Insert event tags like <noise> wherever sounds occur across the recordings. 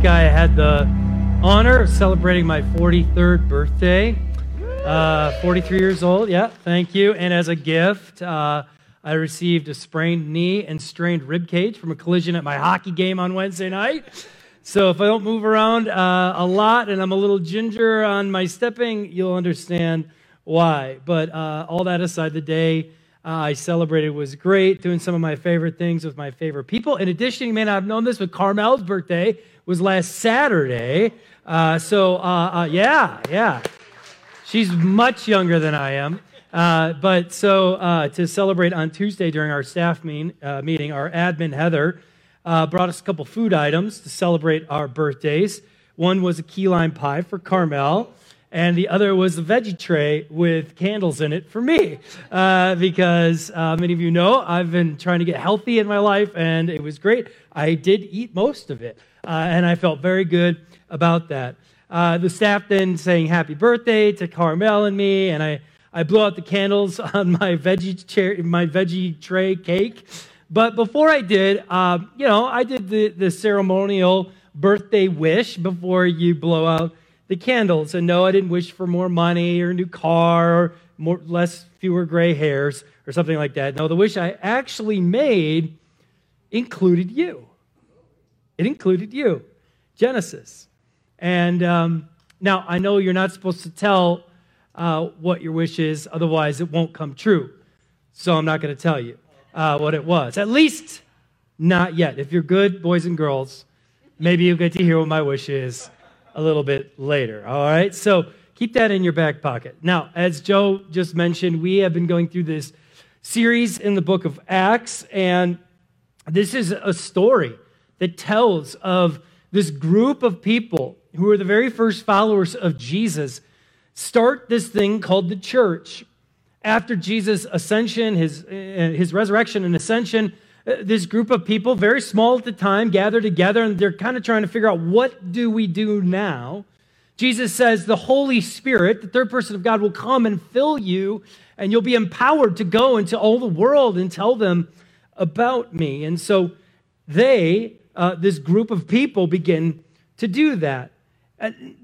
week I had the honor of celebrating my 43rd birthday. Uh, 43 years old, yeah, thank you. And as a gift, uh, I received a sprained knee and strained rib cage from a collision at my hockey game on Wednesday night. So if I don't move around uh, a lot and I'm a little ginger on my stepping, you'll understand why. But uh, all that aside, the day uh, I celebrated was great, doing some of my favorite things with my favorite people. In addition, you may not have known this, but Carmel's birthday was last Saturday. Uh, so, uh, uh, yeah, yeah. She's much younger than I am. Uh, but so uh, to celebrate on Tuesday during our staff mean, meeting, our admin, Heather, brought us a couple food items to celebrate our birthdays. One was a key lime pie for Carmel and the other was a veggie tray with candles in it for me. Uh, because uh, many of you know I've been trying to get healthy in my life, and it was great. I did eat most of it, uh, and I felt very good about that. Uh, the staff then saying happy birthday to Carmel and me, and I, I blew out the candles <laughs> on my veggie, chair, my veggie tray cake. But before I did, uh, you know, I did the, the ceremonial birthday wish before you blow out the candles. And no, I didn't wish for more money or a new car or more, less, fewer gray hairs or something like that. No, the wish I actually made included you. It included you, Genesis. And um, now I know you're not supposed to tell uh, what your wish is, otherwise, it won't come true. So I'm not going to tell you uh, what it was. At least not yet. If you're good, boys and girls, maybe you'll get to hear what my wish is a little bit later. All right? So keep that in your back pocket. Now, as Joe just mentioned, we have been going through this series in the book of Acts, and this is a story that tells of this group of people who are the very first followers of Jesus start this thing called the church. After Jesus' ascension, his, his resurrection and ascension, uh, this group of people, very small at the time, gather together and they're kind of trying to figure out what do we do now? Jesus says the Holy Spirit, the third person of God, will come and fill you, and you'll be empowered to go into all the world and tell them about me. And so they, uh, this group of people, begin to do that.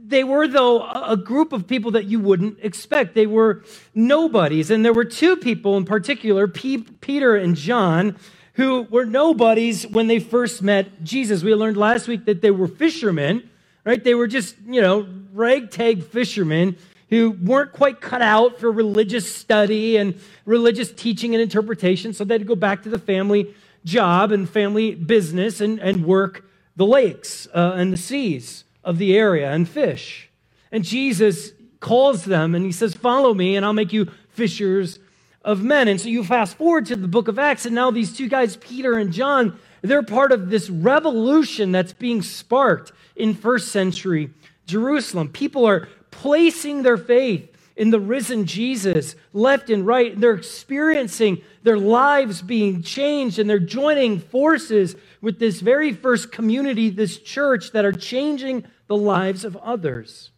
they were, though, a group of people that you wouldn't expect. They were nobodies. And there were two people in particular, Peter and John, who were nobodies when they first met Jesus. We learned last week that they were fishermen, right? They were just, you know, ragtag fishermen who weren't quite cut out for religious study and religious teaching and interpretation. So they had to go back to the family job and family business and, and work the lakes uh, and the seas of the area and fish. And Jesus calls them and he says, Follow me, and I'll make you fishers of men. And so you fast forward to the book of Acts, and now these two guys, Peter and John, they're part of this revolution that's being sparked in first century Jerusalem. People are placing their faith in the risen Jesus left and right. They're experiencing their lives being changed, and they're joining forces with this very first community, this church, that are changing the lives of others.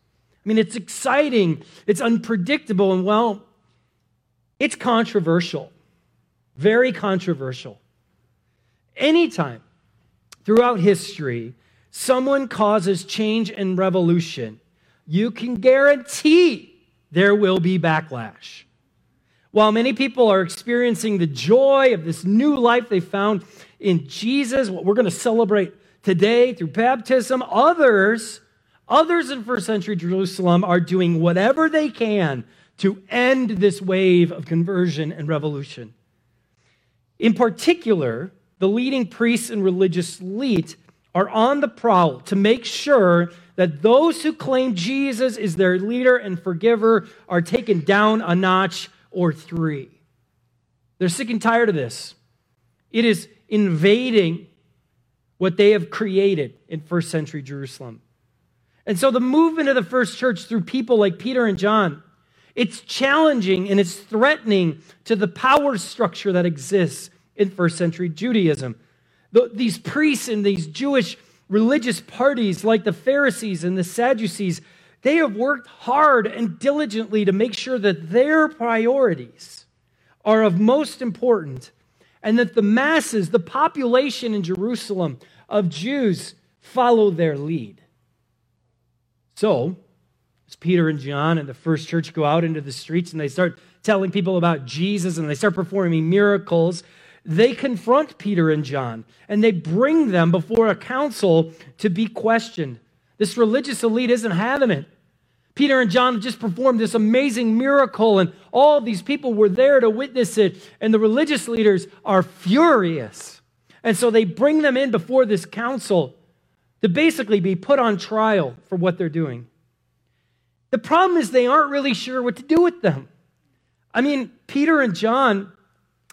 I mean, it's exciting, it's unpredictable, and well, it's controversial, very controversial. Anytime throughout history someone causes change and revolution, you can guarantee there will be backlash. While many people are experiencing the joy of this new life they found in Jesus, what we're going to celebrate today through baptism, others, others in first century Jerusalem are doing whatever they can to end this wave of conversion and revolution. In particular, the leading priests and religious elite are on the prowl to make sure that those who claim Jesus is their leader and forgiver are taken down a notch or three. They're sick and tired of this. It is invading what they have created in first century Jerusalem. And so the movement of the first church through people like Peter and John it's challenging and it's threatening to the power structure that exists in first century Judaism. The, these priests and these Jewish religious parties, like the Pharisees and the Sadducees, they have worked hard and diligently to make sure that their priorities are of most importance and that the masses, the population in Jerusalem of Jews, follow their lead. So, as Peter and John and the first church go out into the streets and they start telling people about Jesus and they start performing miracles, they confront Peter and John and they bring them before a council to be questioned. This religious elite isn't having it. Peter and John just performed this amazing miracle, and all these people were there to witness it, and the religious leaders are furious. And so they bring them in before this council to basically be put on trial for what they're doing. The problem is they aren't really sure what to do with them. I mean, Peter and John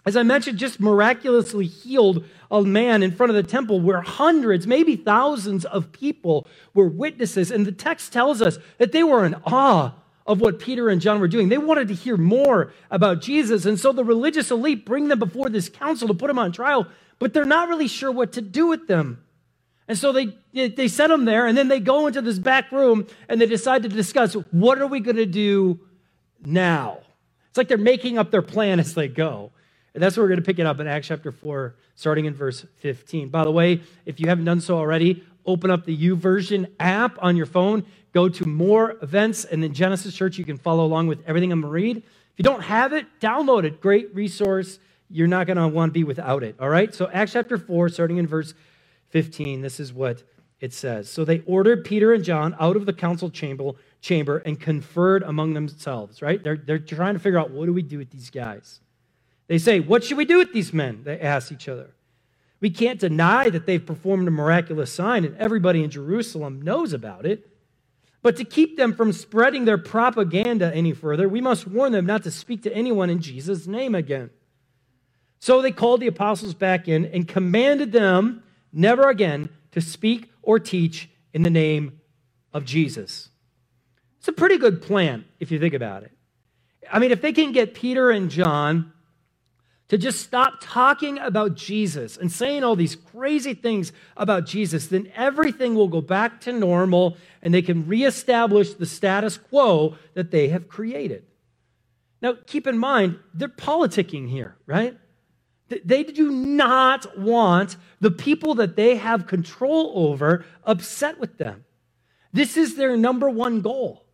as I mentioned, just miraculously healed a man in front of the temple where hundreds, maybe thousands of people were witnesses. And the text tells us that they were in awe of what Peter and John were doing. They wanted to hear more about Jesus. And so the religious elite bring them before this council to put them on trial, but they're not really sure what to do with them. And so they, they set them there, and then they go into this back room and they decide to discuss what are we going to do now? It's like they're making up their plan <laughs> as they go. And that's where we're going to pick it up in Acts chapter 4, starting in verse 15. By the way, if you haven't done so already, open up the YouVersion app on your phone, go to more events, and then Genesis Church. You can follow along with everything I'm going to read. If you don't have it, download it. Great resource. You're not going to want to be without it. All right? So, Acts chapter 4, starting in verse 15, this is what it says. So they ordered Peter and John out of the council chamber, chamber and conferred among themselves, right? They're, they're trying to figure out what do we do with these guys? They say, What should we do with these men? They ask each other. We can't deny that they've performed a miraculous sign, and everybody in Jerusalem knows about it. But to keep them from spreading their propaganda any further, we must warn them not to speak to anyone in Jesus' name again. So they called the apostles back in and commanded them never again to speak or teach in the name of Jesus. It's a pretty good plan if you think about it. I mean, if they can get Peter and John to just stop talking about Jesus and saying all these crazy things about Jesus, then everything will go back to normal and they can reestablish the status quo that they have created. Now, keep in mind, they're politicking here, right? They do not want the people that they have control over upset with them. This is their number one goal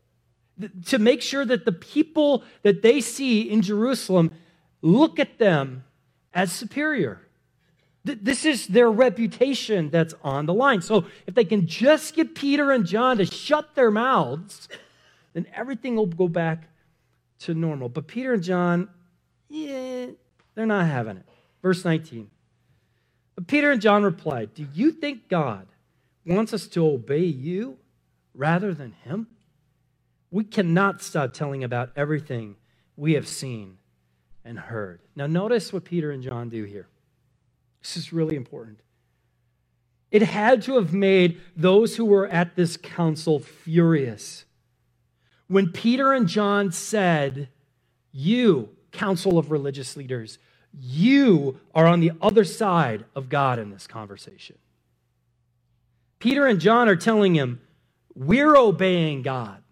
to make sure that the people that they see in Jerusalem look at them as superior. This is their reputation that's on the line. So if they can just get Peter and John to shut their mouths, then everything will go back to normal. But Peter and John, yeah, they're not having it. Verse 19. But Peter and John replied, Do you think God wants us to obey you rather than him? We cannot stop telling about everything we have seen and heard. Now, notice what Peter and John do here. This is really important. It had to have made those who were at this council furious. When Peter and John said, You, council of religious leaders, you are on the other side of God in this conversation. Peter and John are telling him, We're obeying God,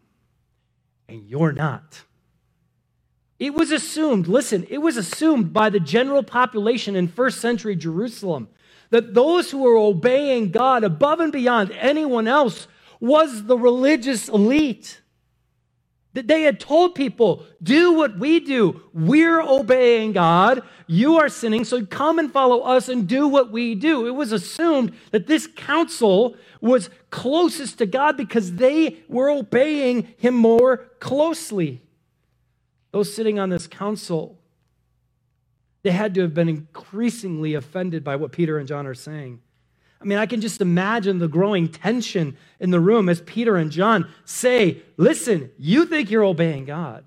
and you're not. It was assumed, listen, it was assumed by the general population in first century Jerusalem that those who were obeying God above and beyond anyone else was the religious elite. That they had told people, do what we do. We're obeying God. You are sinning, so come and follow us and do what we do. It was assumed that this council was closest to God because they were obeying him more closely. Those sitting on this council, they had to have been increasingly offended by what Peter and John are saying. I mean, I can just imagine the growing tension in the room as Peter and John say, Listen, you think you're obeying God,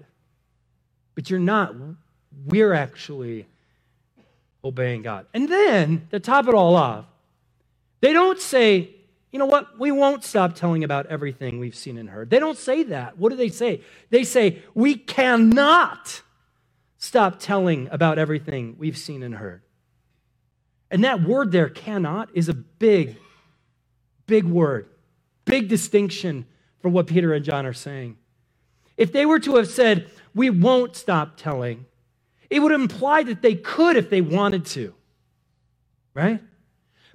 but you're not. We're actually obeying God. And then, to top it all off, they don't say, you know what? We won't stop telling about everything we've seen and heard. They don't say that. What do they say? They say, we cannot stop telling about everything we've seen and heard. And that word there, cannot, is a big, big word, big distinction for what Peter and John are saying. If they were to have said, we won't stop telling, it would imply that they could if they wanted to, right?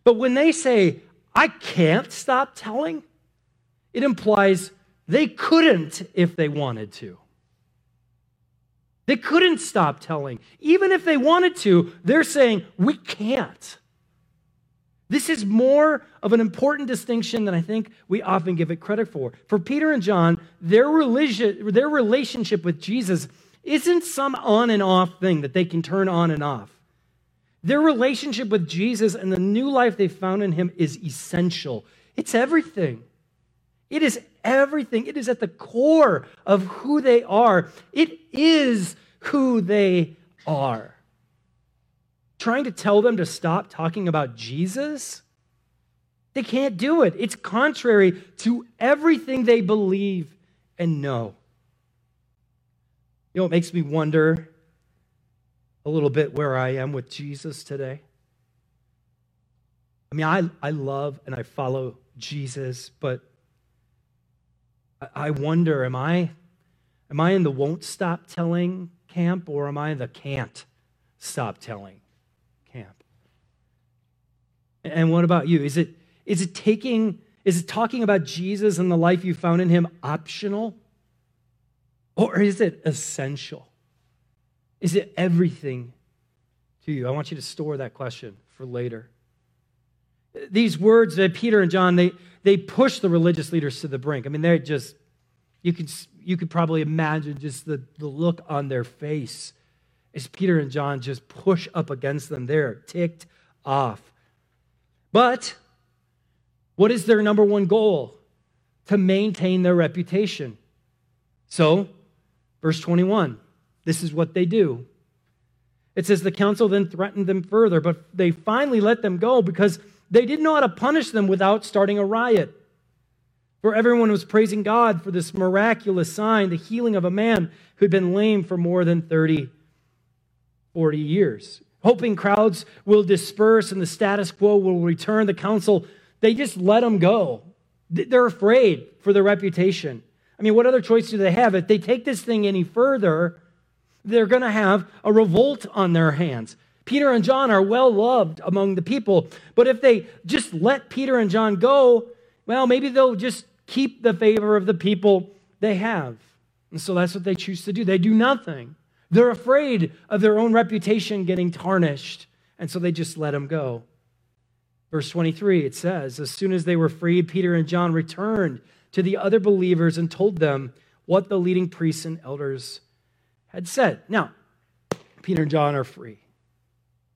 But when they say, I can't stop telling, it implies they couldn't if they wanted to. They couldn't stop telling. Even if they wanted to, they're saying, we can't. This is more of an important distinction than I think we often give it credit for. For Peter and John, their, religion, their relationship with Jesus isn't some on and off thing that they can turn on and off. Their relationship with Jesus and the new life they found in him is essential. It's everything. It is everything. It is at the core of who they are. It is who they are. Trying to tell them to stop talking about Jesus? They can't do it. It's contrary to everything they believe and know. You know, it makes me wonder a little bit where I am with Jesus today. I mean, I, I love and I follow Jesus, but I wonder, am I, am I in the won't stop telling camp or am I in the can't stop telling camp? And what about you? Is it, is it taking, is it talking about Jesus and the life you found in him optional? Or is it essential? Is it everything to you? I want you to store that question for later. These words that Peter and John, they, they push the religious leaders to the brink. I mean, they're just, you could, you could probably imagine just the, the look on their face as Peter and John just push up against them. They're ticked off. But what is their number one goal? To maintain their reputation. So, verse 21, this is what they do. It says the council then threatened them further, but they finally let them go because they didn't know how to punish them without starting a riot. For everyone was praising God for this miraculous sign, the healing of a man who had been lame for more than 30, 40 years. Hoping crowds will disperse and the status quo will return, the council, they just let them go. They're afraid for their reputation. I mean, what other choice do they have? If they take this thing any further, they're going to have a revolt on their hands. Peter and John are well loved among the people, but if they just let Peter and John go, well, maybe they'll just keep the favor of the people they have. And so that's what they choose to do. They do nothing. They're afraid of their own reputation getting tarnished, and so they just let them go. Verse 23, it says, As soon as they were freed, Peter and John returned to the other believers and told them what the leading priests and elders had said. Now, Peter and John are free.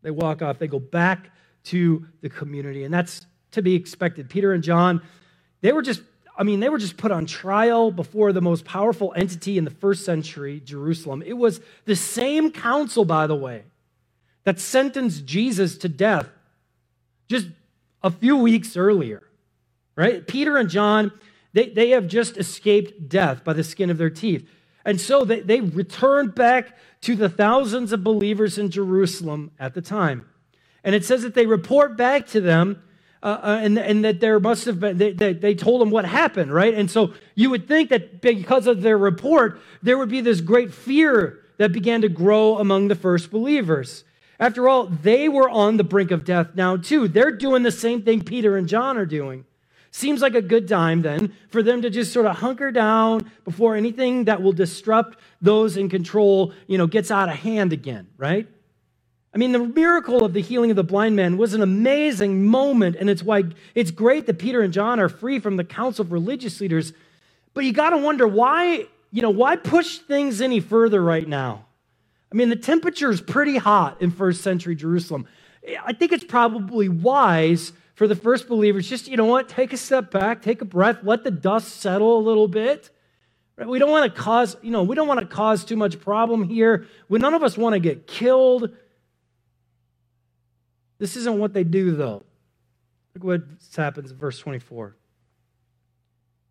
They walk off, they go back to the community, and that's to be expected. Peter and John, they were just, I mean, they were just put on trial before the most powerful entity in the first century, Jerusalem. It was the same council, by the way, that sentenced Jesus to death just a few weeks earlier, right? Peter and John, they, they have just escaped death by the skin of their teeth. And so they, they returned back to the thousands of believers in Jerusalem at the time. And it says that they report back to them uh, uh, and, and that there must have been, they, they, they told them what happened, right? And so you would think that because of their report, there would be this great fear that began to grow among the first believers. After all, they were on the brink of death now, too. They're doing the same thing Peter and John are doing. Seems like a good time then for them to just sort of hunker down before anything that will disrupt those in control, you know, gets out of hand again, right? I mean, the miracle of the healing of the blind man was an amazing moment, and it's why it's great that Peter and John are free from the council of religious leaders. But you got to wonder why, you know, why push things any further right now? I mean, the temperature is pretty hot in first century Jerusalem. I think it's probably wise for the first believers, just, you know what, take a step back, take a breath, let the dust settle a little bit. We don't want to cause, you know, we don't want to cause too much problem here. We, none of us want to get killed. This isn't what they do, though. Look what happens in verse 24.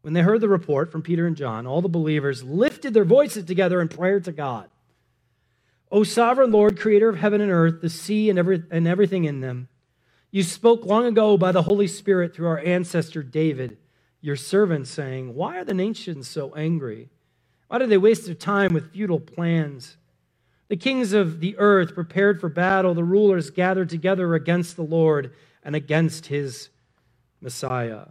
When they heard the report from Peter and John, all the believers lifted their voices together in prayer to God. O sovereign Lord, creator of heaven and earth, the sea and, every, and everything in them, you spoke long ago by the Holy Spirit through our ancestor David, your servant, saying, Why are the nations so angry? Why do they waste their time with futile plans? The kings of the earth prepared for battle, the rulers gathered together against the Lord and against his Messiah.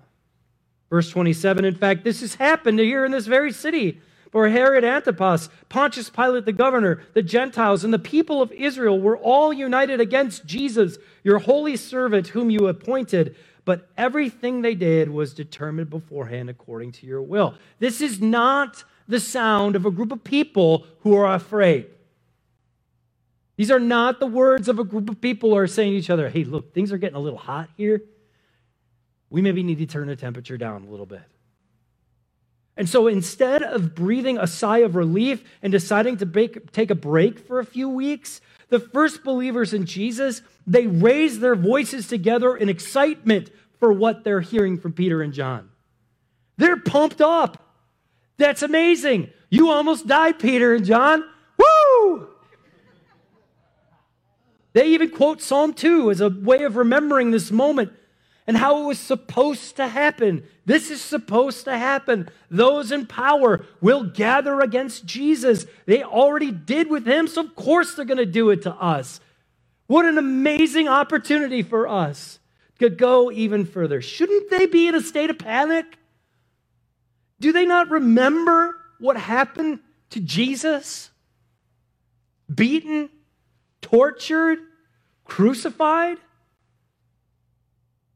Verse 27 In fact, this has happened here in this very city. For Herod Antipas, Pontius Pilate the governor, the Gentiles, and the people of Israel were all united against Jesus, your holy servant, whom you appointed. But everything they did was determined beforehand according to your will. This is not the sound of a group of people who are afraid. These are not the words of a group of people who are saying to each other, hey, look, things are getting a little hot here. We maybe need to turn the temperature down a little bit. And so instead of breathing a sigh of relief and deciding to break, take a break for a few weeks, the first believers in Jesus, they raise their voices together in excitement for what they're hearing from Peter and John. They're pumped up. That's amazing. You almost died, Peter and John. Woo! They even quote Psalm 2 as a way of remembering this moment and how it was supposed to happen. This is supposed to happen. Those in power will gather against Jesus. They already did with him, so of course they're going to do it to us. What an amazing opportunity for us to go even further. Shouldn't they be in a state of panic? Do they not remember what happened to Jesus? Beaten, tortured, crucified?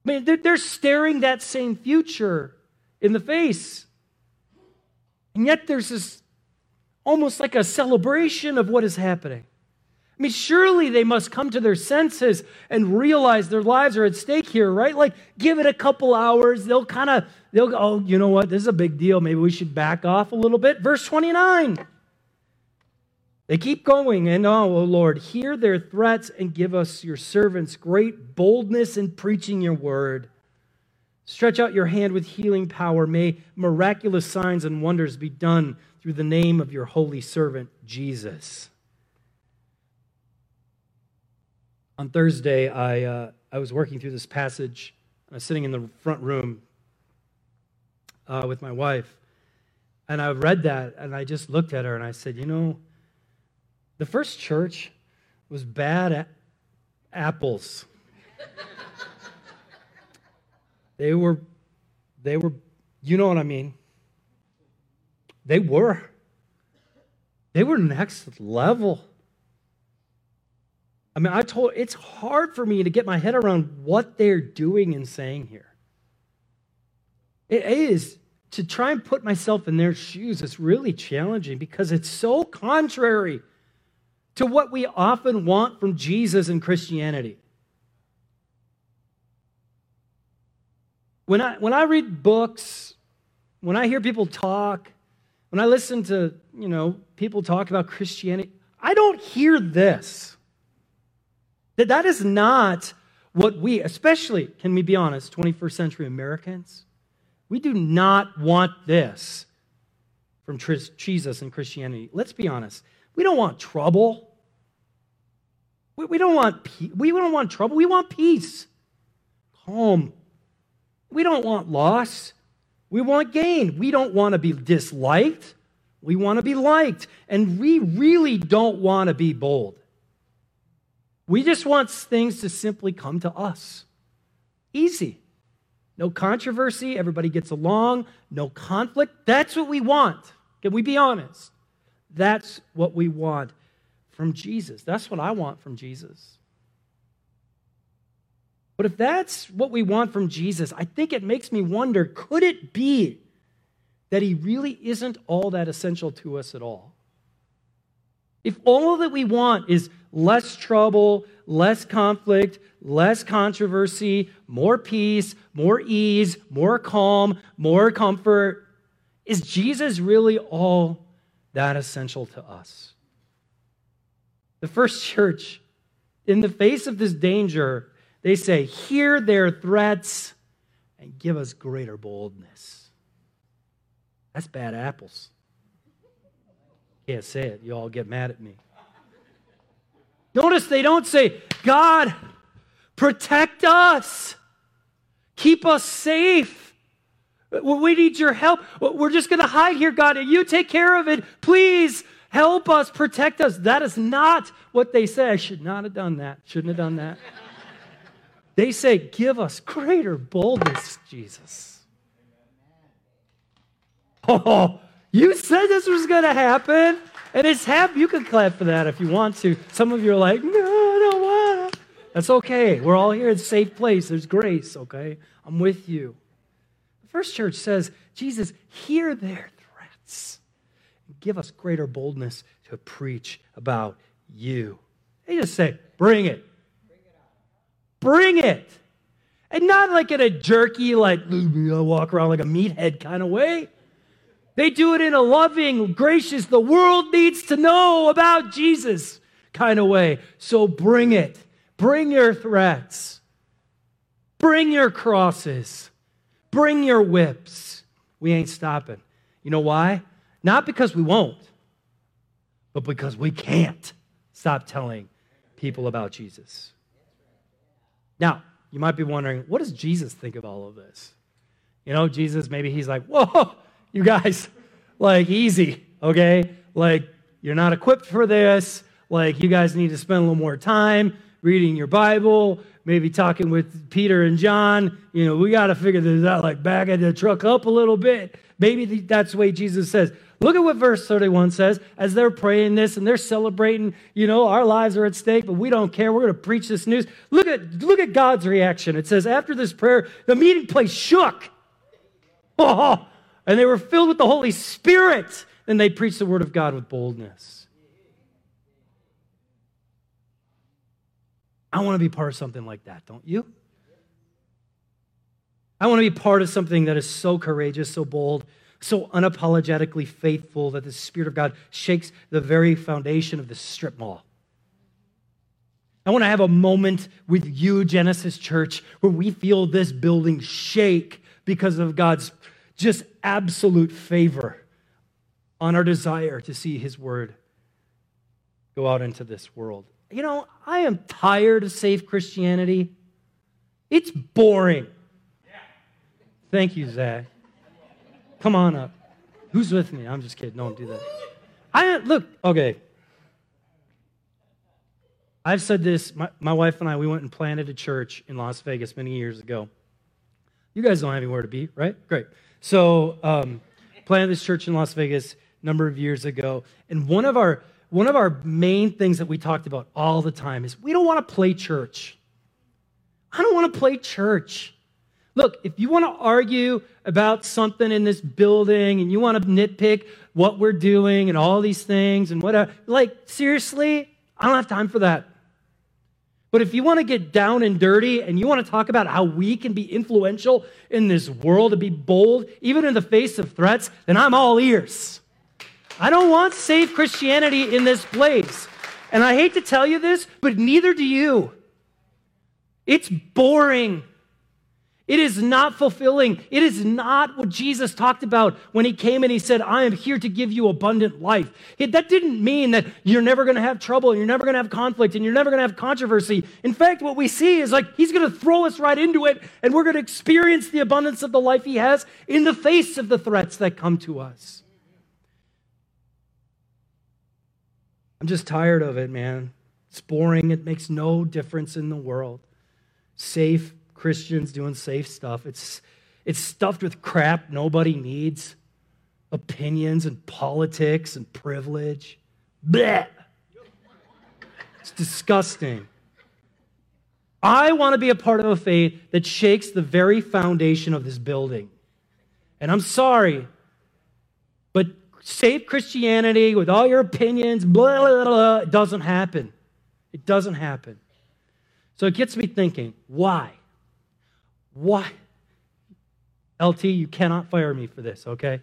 I mean, they're staring that same future in the face. And yet there's this almost like a celebration of what is happening. I mean, surely they must come to their senses and realize their lives are at stake here, right? Like, give it a couple hours. They'll kind of, they'll go, oh, you know what? This is a big deal. Maybe we should back off a little bit. Verse 29. They keep going, and oh, oh, Lord, hear their threats and give us, your servants, great boldness in preaching your word. Stretch out your hand with healing power. May miraculous signs and wonders be done through the name of your holy servant, Jesus. On Thursday, I, uh, I was working through this passage. I was sitting in the front room uh, with my wife, and I read that, and I just looked at her and I said, You know, the first church was bad at apples. they were, they were, you know what I mean? They were. They were next level. I mean, I told it's hard for me to get my head around what they're doing and saying here. It is to try and put myself in their shoes. It's really challenging because it's so contrary to what we often want from Jesus and Christianity. When I, when I read books, when I hear people talk, when I listen to, you know, people talk about Christianity, I don't hear this. That that is not what we, especially, can we be honest, 21st century Americans, we do not want this from Jesus and Christianity. Let's be honest. We don't want trouble. We, we don't want pe- we don't want trouble. We want peace, calm. We don't want loss. We want gain. We don't want to be disliked. We want to be liked. And we really don't want to be bold. We just want things to simply come to us. Easy. No controversy. Everybody gets along. No conflict. That's what we want. Can we be honest? That's what we want from Jesus. That's what I want from Jesus. But if that's what we want from Jesus, I think it makes me wonder could it be that he really isn't all that essential to us at all? If all that we want is less trouble, less conflict, less controversy, more peace, more ease, more calm, more comfort, is Jesus really all that essential to us? The first church, in the face of this danger, they say, Hear their threats and give us greater boldness. That's bad apples. Can't say it. You all get mad at me. Notice they don't say, God, protect us, keep us safe. We need your help. We're just going to hide here, God, and you take care of it. Please Help us, protect us. That is not what they say. I should not have done that. Shouldn't have done that. They say, Give us greater boldness, Jesus. Oh, you said this was going to happen. And it's happened. You can clap for that if you want to. Some of you are like, No, I don't want to. That's okay. We're all here. It's a safe place. There's grace, okay? I'm with you. First church says, Jesus, hear their threats. Give us greater boldness to preach about you. They just say, bring it. Bring it. And not like in a jerky, like, walk around like a meathead kind of way. They do it in a loving, gracious, the world needs to know about Jesus kind of way. So bring it. Bring your threats. Bring your crosses. Bring your whips. We ain't stopping. You know why? Not because we won't, but because we can't stop telling people about Jesus. Now, you might be wondering, what does Jesus think of all of this? You know, Jesus, maybe he's like, whoa, you guys, like, easy, okay? Like, you're not equipped for this. Like, you guys need to spend a little more time reading your Bible, maybe talking with Peter and John. You know, we got to figure this out, like, back at the truck up a little bit. Maybe that's the way Jesus says. Look at what verse 31 says as they're praying this and they're celebrating, you know, our lives are at stake, but we don't care. We're going to preach this news. Look at, look at God's reaction. It says, after this prayer, the meeting place shook. Oh, <laughs> and they were filled with the Holy Spirit. And they preached the word of God with boldness. I want to be part of something like that, don't you? I want to be part of something that is so courageous, so bold, so unapologetically faithful that the Spirit of God shakes the very foundation of the strip mall. I want to have a moment with you, Genesis Church, where we feel this building shake because of God's just absolute favor on our desire to see His Word go out into this world. You know, I am tired of safe Christianity. It's boring. Thank you, Zach. Come on up. Who's with me? I'm just kidding. Don't do that. I look, okay. I've said this. My, my wife and I, we went and planted a church in Las Vegas many years ago. You guys don't have anywhere to be, right? Great. So, um, planted this church in Las Vegas a number of years ago. And one of our one of our main things that we talked about all the time is we don't want to play church. I don't want to play church. Look, if you want to argue about something in this building and you want to nitpick what we're doing and all these things and whatever, like, seriously, I don't have time for that. But if you want to get down and dirty and you want to talk about how we can be influential in this world to be bold, even in the face of threats, then I'm all ears. I don't want safe Christianity in this place. And I hate to tell you this, but neither do you. It's boring. It is not fulfilling. It is not what Jesus talked about when he came and he said, I am here to give you abundant life. That didn't mean that you're never going to have trouble and you're never going to have conflict and you're never going to have controversy. In fact, what we see is like he's going to throw us right into it and we're going to experience the abundance of the life he has in the face of the threats that come to us. I'm just tired of it, man. It's boring. It makes no difference in the world. Safe, Christians doing safe stuff. It's, it's stuffed with crap nobody needs opinions and politics and privilege. Blech. It's disgusting. I want to be a part of a faith that shakes the very foundation of this building. And I'm sorry, safe Christianity with all your opinions, blah, blah, blah, it doesn't happen. It doesn't happen. So it gets me thinking why? Why? LT, you cannot fire me for this, okay?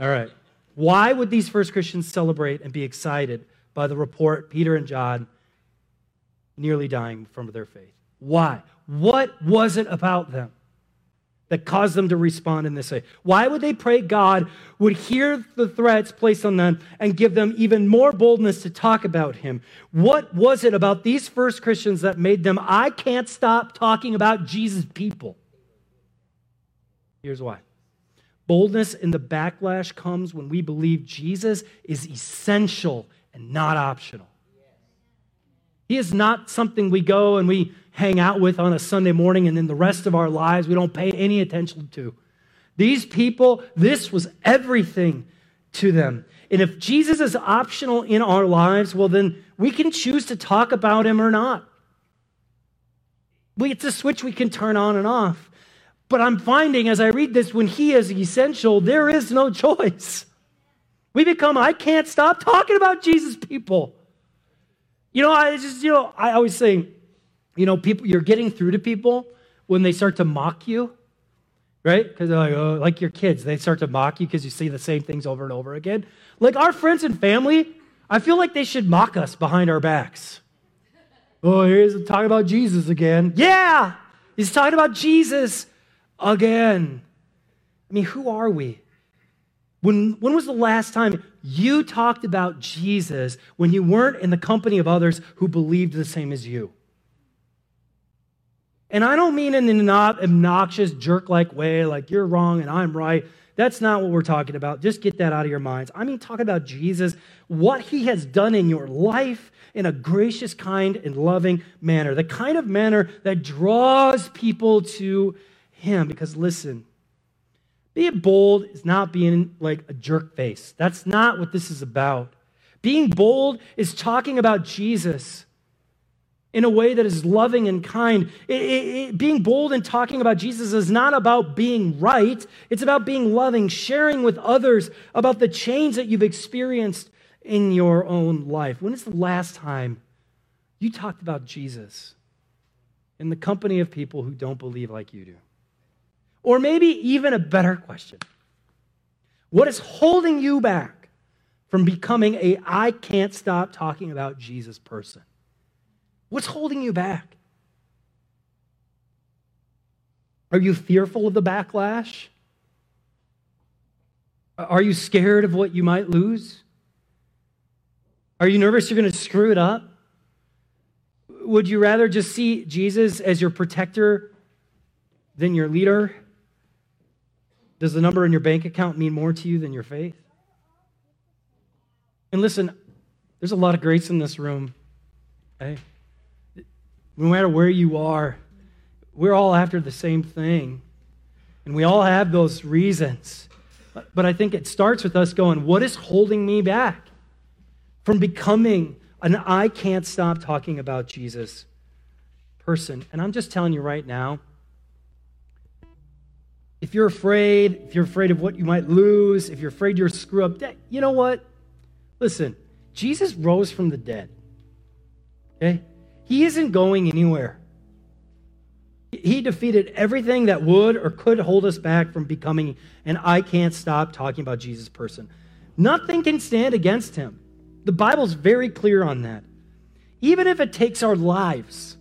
All right. Why would these first Christians celebrate and be excited by the report Peter and John nearly dying from their faith? Why? What was it about them? That caused them to respond in this way? Why would they pray God would hear the threats placed on them and give them even more boldness to talk about Him? What was it about these first Christians that made them, I can't stop talking about Jesus people? Here's why. Boldness in the backlash comes when we believe Jesus is essential and not optional. He is not something we go and we hang out with on a Sunday morning and then the rest of our lives we don't pay any attention to. These people, this was everything to them. And if Jesus is optional in our lives, well, then we can choose to talk about him or not. It's a switch we can turn on and off. But I'm finding as I read this, when he is essential, there is no choice. We become, I can't stop talking about Jesus people. You know, I just, you know, I always say, you know, people, you're getting through to people when they start to mock you, right? Because like, oh, like your kids, they start to mock you because you see the same things over and over again. Like our friends and family, I feel like they should mock us behind our backs. Oh, he's talking about Jesus again. Yeah, he's talking about Jesus again. I mean, who are we? When, when was the last time you talked about Jesus when you weren't in the company of others who believed the same as you? And I don't mean in an obnoxious, jerk like way, like you're wrong and I'm right. That's not what we're talking about. Just get that out of your minds. I mean, talking about Jesus, what he has done in your life in a gracious, kind, and loving manner. The kind of manner that draws people to him. Because listen, being bold is not being like a jerk face. That's not what this is about. Being bold is talking about Jesus in a way that is loving and kind. It, it, it, being bold and talking about Jesus is not about being right, it's about being loving, sharing with others about the change that you've experienced in your own life. When is the last time you talked about Jesus in the company of people who don't believe like you do? Or maybe even a better question What is holding you back from becoming a I can't stop talking about Jesus person? What's holding you back? Are you fearful of the backlash? Are you scared of what you might lose? Are you nervous you're going to screw it up? Would you rather just see Jesus as your protector than your leader? Does the number in your bank account mean more to you than your faith? And listen, there's a lot of grace in this room. Okay? No matter where you are, we're all after the same thing. And we all have those reasons. But I think it starts with us going, what is holding me back from becoming an I can't stop talking about Jesus person? And I'm just telling you right now, if you're afraid, if you're afraid of what you might lose, if you're afraid you're screw up, you know what? Listen, Jesus rose from the dead. Okay? He isn't going anywhere. He defeated everything that would or could hold us back from becoming an I can't stop talking about Jesus person. Nothing can stand against him. The Bible's very clear on that. Even if it takes our lives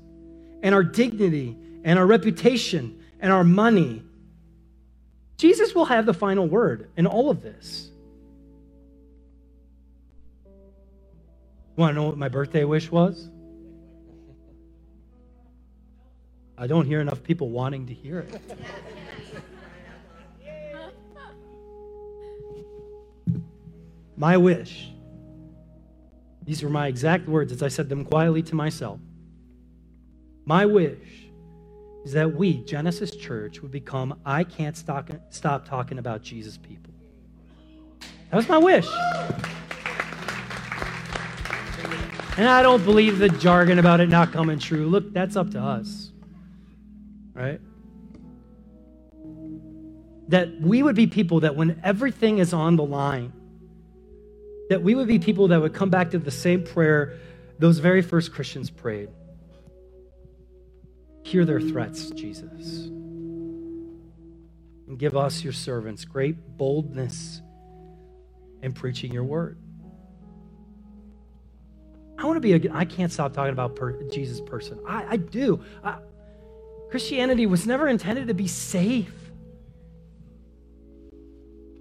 and our dignity and our reputation and our money Jesus will have the final word in all of this. Want to know what my birthday wish was? I don't hear enough people wanting to hear it. my wish, these were my exact words as I said them quietly to myself. My wish is that we, Genesis Church, would become I can't stop, stop talking about Jesus people. That was my wish. And I don't believe the jargon about it not coming true. Look, that's up to us. Right? That we would be people that when everything is on the line, that we would be people that would come back to the same prayer those very first Christians prayed. Hear their threats, Jesus. And give us, your servants, great boldness in preaching your word. I want to be a, I can't stop talking about per, Jesus person. I, I do. I, Christianity was never intended to be safe.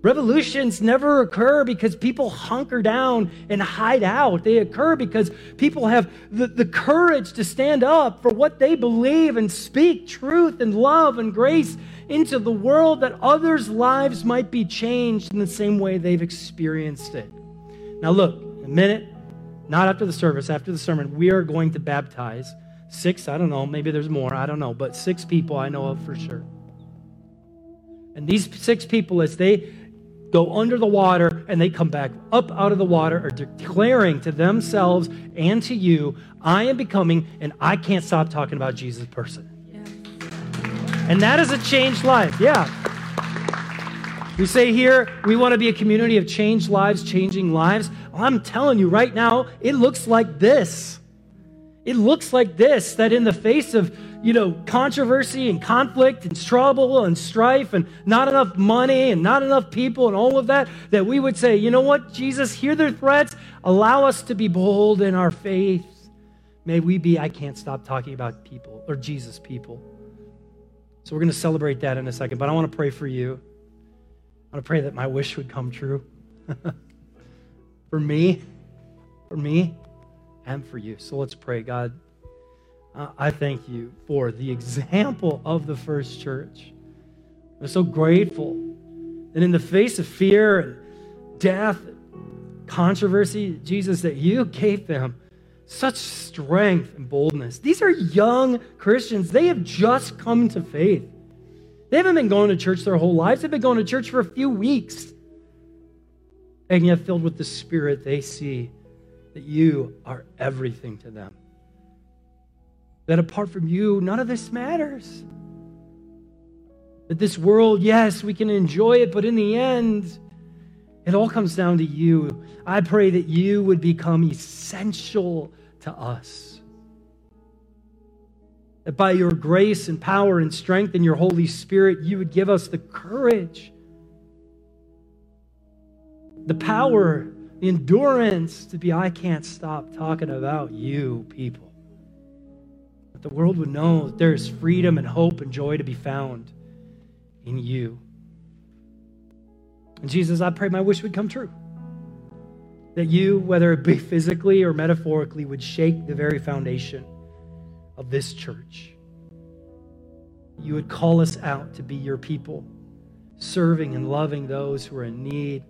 Revolutions never occur because people hunker down and hide out. They occur because people have the, the courage to stand up for what they believe and speak truth and love and grace into the world that others' lives might be changed in the same way they've experienced it. Now, look, a minute, not after the service, after the sermon, we are going to baptize six, I don't know, maybe there's more, I don't know, but six people I know of for sure. And these six people, as they go under the water and they come back up out of the water, are declaring to themselves and to you, I am becoming, and I can't stop talking about Jesus person. And that is a changed life, yeah. We say here, we want to be a community of changed lives, changing lives. Well, I'm telling you right now, it looks like this. It looks like this that in the face of, you know, controversy and conflict and trouble and strife and not enough money and not enough people and all of that, that we would say, you know what, Jesus, hear their threats, allow us to be bold in our faith. May we be, I can't stop talking about people or Jesus people. So we're going to celebrate that in a second, but I want to pray for you. I want to pray that my wish would come true <laughs> for me, for me, and for you. So let's pray, God. Uh, I thank you for the example of the first church. I'm so grateful that in the face of fear and death, controversy, Jesus, that you gave them such strength and boldness. These are young Christians. They have just come to faith. They haven't been going to church their whole lives, they've been going to church for a few weeks. And yet, filled with the Spirit, they see that you are everything to them. That apart from you, none of this matters. That this world, yes, we can enjoy it, but in the end, it all comes down to you. I pray that you would become essential to us. That by your grace and power and strength and your Holy Spirit, you would give us the courage, the power, endurance to be, I can't stop talking about you, people. The world would know that there is freedom and hope and joy to be found in you. And Jesus, I pray my wish would come true. That you, whether it be physically or metaphorically, would shake the very foundation of this church. You would call us out to be your people, serving and loving those who are in need,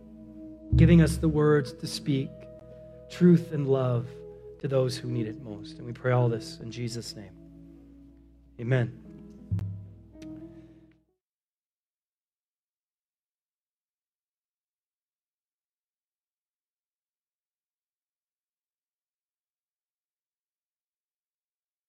giving us the words to speak truth and love to those who need it most. And we pray all this in Jesus' name. Amen.